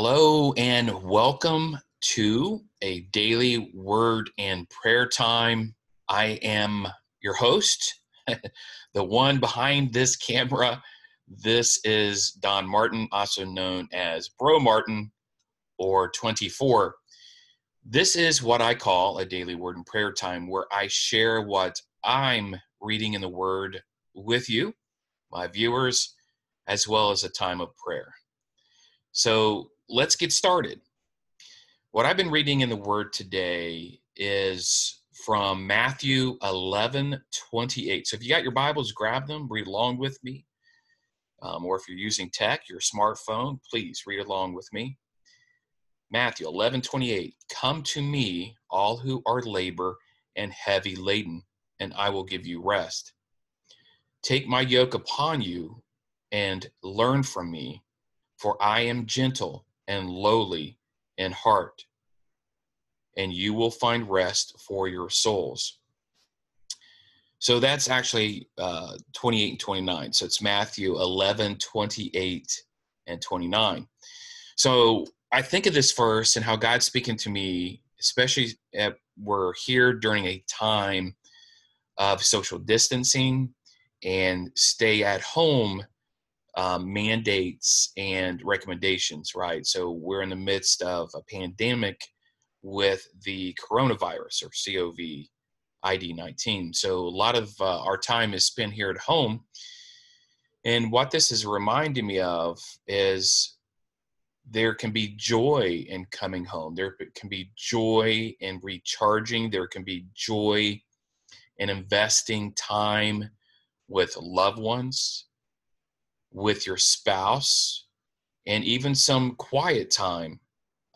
Hello and welcome to a daily word and prayer time. I am your host, the one behind this camera. This is Don Martin, also known as Bro Martin or 24. This is what I call a daily word and prayer time where I share what I'm reading in the word with you, my viewers, as well as a time of prayer. So let's get started. What I've been reading in the Word today is from Matthew 11 28. So if you got your Bibles, grab them, read along with me. Um, or if you're using tech, your smartphone, please read along with me. Matthew 11 28. Come to me, all who are labor and heavy laden, and I will give you rest. Take my yoke upon you and learn from me, for I am gentle and lowly in heart, and you will find rest for your souls. So that's actually uh, 28 and 29. So it's Matthew 11, 28 and 29. So I think of this verse and how God's speaking to me, especially at, we're here during a time of social distancing and stay at home um, mandates and recommendations, right? So we're in the midst of a pandemic with the coronavirus or COV ID 19. So a lot of uh, our time is spent here at home. And what this is reminding me of is there can be joy in coming home. There can be joy in recharging. There can be joy in investing time with loved ones with your spouse and even some quiet time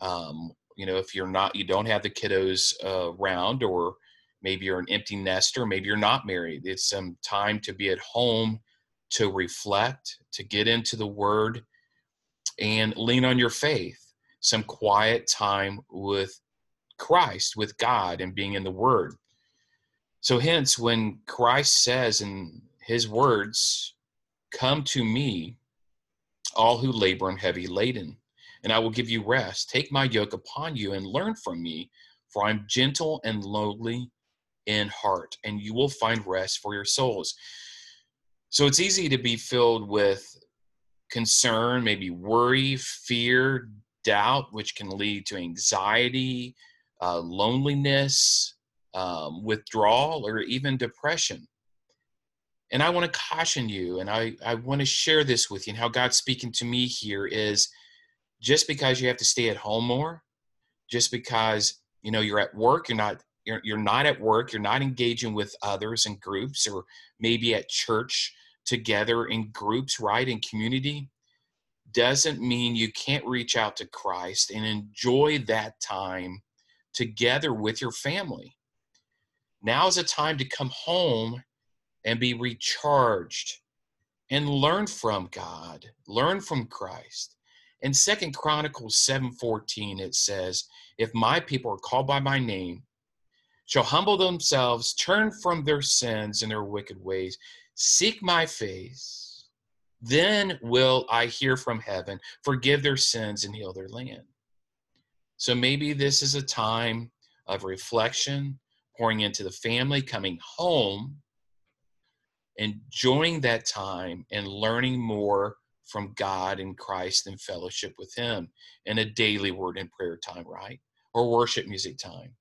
um, you know if you're not you don't have the kiddos uh, around or maybe you're an empty nester maybe you're not married. It's some time to be at home to reflect to get into the word and lean on your faith. Some quiet time with christ with god and being in the word. So hence when christ says in his words Come to me, all who labor and heavy laden, and I will give you rest. Take my yoke upon you and learn from me, for I'm gentle and lowly in heart, and you will find rest for your souls. So it's easy to be filled with concern, maybe worry, fear, doubt, which can lead to anxiety, uh, loneliness, um, withdrawal, or even depression. And I want to caution you, and I, I want to share this with you, and how God's speaking to me here is just because you have to stay at home more, just because you know you're at work, you're not you're, you're not at work, you're not engaging with others in groups, or maybe at church together in groups, right, in community, doesn't mean you can't reach out to Christ and enjoy that time together with your family. Now is a time to come home and be recharged and learn from God, learn from Christ. In Second Chronicles 7:14 it says, "If my people are called by my name, shall humble themselves, turn from their sins and their wicked ways, seek my face, then will I hear from heaven, forgive their sins and heal their land." So maybe this is a time of reflection, pouring into the family, coming home enjoying that time and learning more from God and Christ and fellowship with Him in a daily word and prayer time, right? Or worship music time.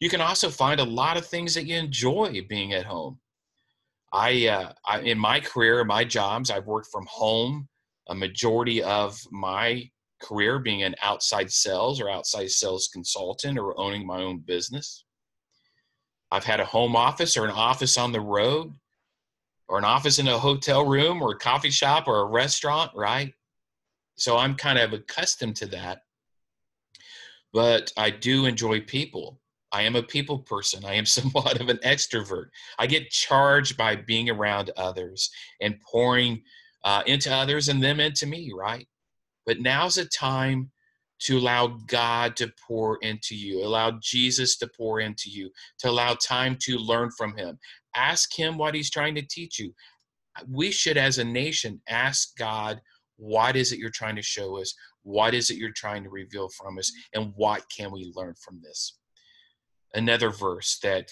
You can also find a lot of things that you enjoy being at home. I, uh, I in my career, my jobs, I've worked from home a majority of my career being an outside sales or outside sales consultant or owning my own business. I've had a home office or an office on the road or an office in a hotel room or a coffee shop or a restaurant, right? So I'm kind of accustomed to that. But I do enjoy people. I am a people person. I am somewhat of an extrovert. I get charged by being around others and pouring uh, into others and them into me, right? But now's a time to allow God to pour into you, allow Jesus to pour into you, to allow time to learn from Him. Ask Him what He's trying to teach you. We should, as a nation, ask God What is it you're trying to show us? What is it you're trying to reveal from us? And what can we learn from this? Another verse that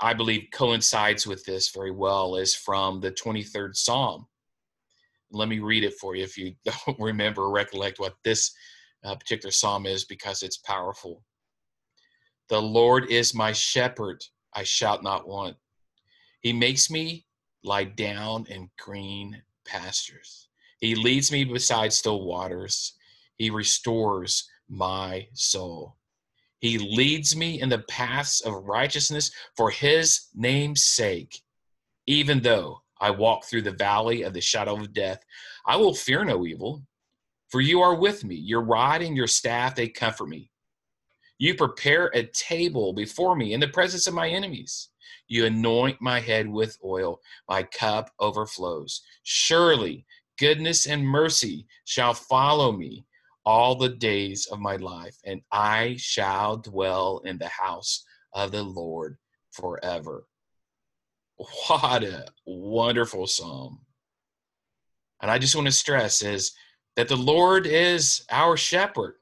I believe coincides with this very well is from the 23rd Psalm. Let me read it for you if you don't remember or recollect what this uh, particular psalm is because it's powerful. The Lord is my shepherd, I shall not want. He makes me lie down in green pastures. He leads me beside still waters. He restores my soul. He leads me in the paths of righteousness for his name's sake. Even though I walk through the valley of the shadow of death, I will fear no evil, for you are with me. Your rod and your staff, they comfort me. You prepare a table before me in the presence of my enemies. You anoint my head with oil, my cup overflows. Surely goodness and mercy shall follow me all the days of my life, and I shall dwell in the house of the Lord forever. What a wonderful psalm. And I just want to stress is that the Lord is our shepherd.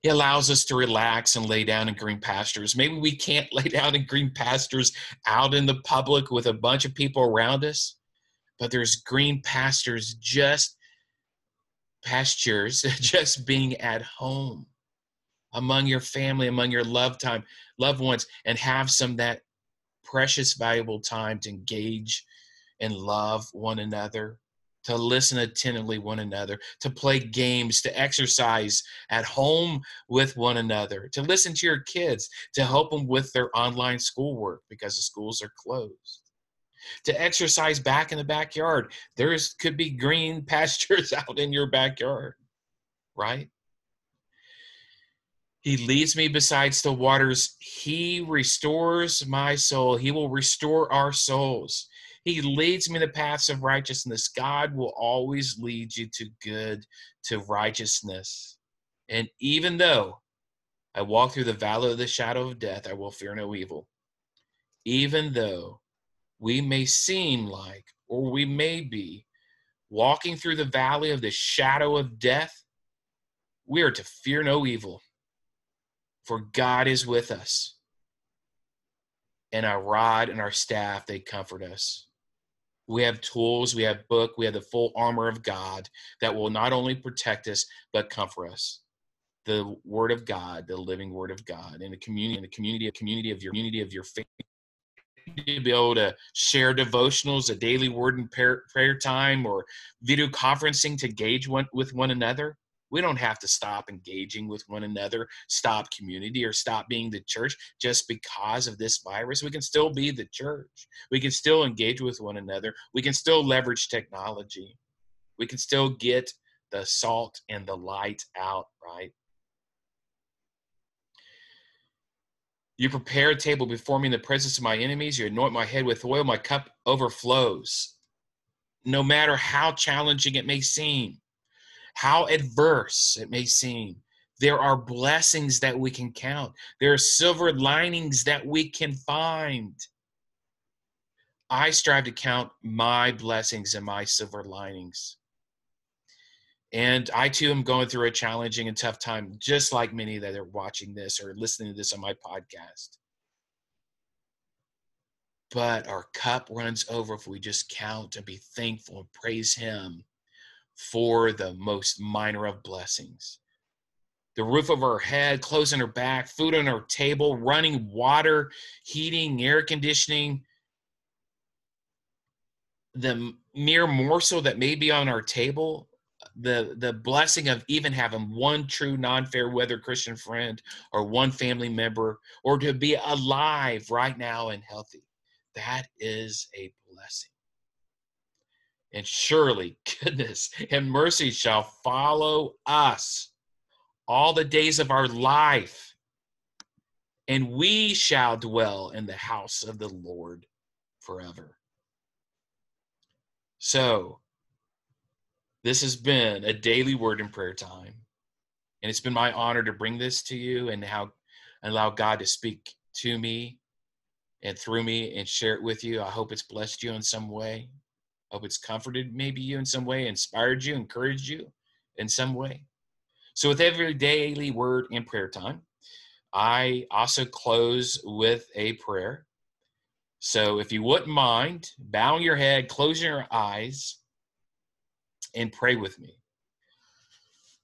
He allows us to relax and lay down in green pastures. Maybe we can't lay down in green pastures out in the public with a bunch of people around us, but there's green pastures just pastures just being at home among your family, among your loved time, loved ones, and have some that precious, valuable time to engage and love one another to listen attentively one another to play games to exercise at home with one another to listen to your kids to help them with their online schoolwork because the schools are closed to exercise back in the backyard. There's could be green pastures out in your backyard right? He leads me beside still waters. He restores my soul. He will restore our souls he leads me in the paths of righteousness. God will always lead you to good, to righteousness. And even though I walk through the valley of the shadow of death, I will fear no evil. Even though we may seem like, or we may be, walking through the valley of the shadow of death, we are to fear no evil, for God is with us. And our rod and our staff, they comfort us. We have tools, we have book, we have the full armor of God that will not only protect us but comfort us. The word of God, the living word of God, in the community, in the community, community of your community of your faith, to be able to share devotionals, a daily word and prayer, prayer time, or video conferencing to engage one, with one another. We don't have to stop engaging with one another, stop community, or stop being the church just because of this virus. We can still be the church. We can still engage with one another. We can still leverage technology. We can still get the salt and the light out, right? You prepare a table before me in the presence of my enemies. You anoint my head with oil. My cup overflows. No matter how challenging it may seem, how adverse it may seem, there are blessings that we can count. There are silver linings that we can find. I strive to count my blessings and my silver linings. And I too am going through a challenging and tough time, just like many that are watching this or listening to this on my podcast. But our cup runs over if we just count and be thankful and praise Him for the most minor of blessings. The roof of our head, clothes on our back, food on our table, running water, heating, air conditioning, the mere morsel that may be on our table, the the blessing of even having one true non-fair weather Christian friend or one family member, or to be alive right now and healthy. That is a blessing and surely goodness and mercy shall follow us all the days of our life, and we shall dwell in the house of the Lord forever. So, this has been a daily word and prayer time, and it's been my honor to bring this to you and how and allow God to speak to me and through me and share it with you. I hope it's blessed you in some way. Hope it's comforted maybe you in some way, inspired you, encouraged you in some way. So, with every daily word and prayer time, I also close with a prayer. So, if you wouldn't mind bowing your head, closing your eyes, and pray with me.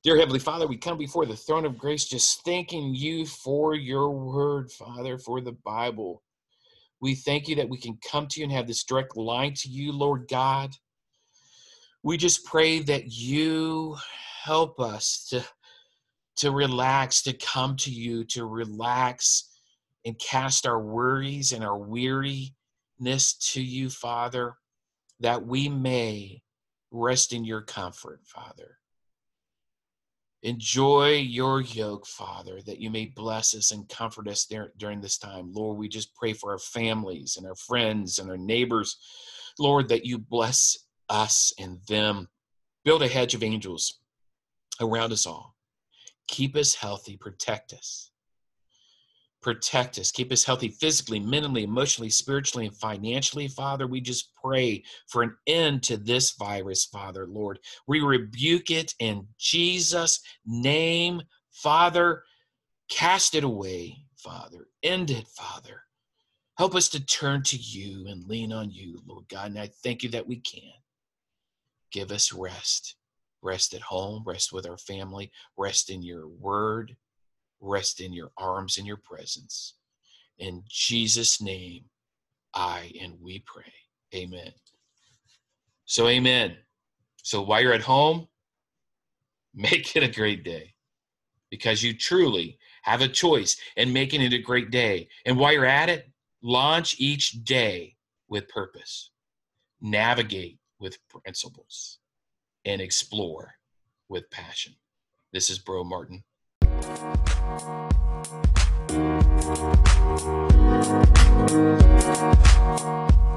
Dear Heavenly Father, we come before the throne of grace just thanking you for your word, Father, for the Bible. We thank you that we can come to you and have this direct line to you, Lord God. We just pray that you help us to, to relax, to come to you, to relax and cast our worries and our weariness to you, Father, that we may rest in your comfort, Father. Enjoy your yoke, Father, that you may bless us and comfort us there during this time. Lord, we just pray for our families and our friends and our neighbors. Lord, that you bless us and them. Build a hedge of angels around us all. Keep us healthy, protect us protect us, keep us healthy physically, mentally, emotionally, spiritually, and financially, Father. We just pray for an end to this virus, Father, Lord. We rebuke it in Jesus' name, Father. Cast it away, Father. End it, Father. Help us to turn to you and lean on you, Lord God. And I thank you that we can. Give us rest. Rest at home, rest with our family, rest in your word rest in your arms and your presence. In Jesus' name, I and we pray. Amen. So, amen. So, while you're at home, make it a great day because you truly have a choice in making it a great day. And while you're at it, launch each day with purpose, navigate with principles, and explore with passion. This is Bro Martin. Thank you.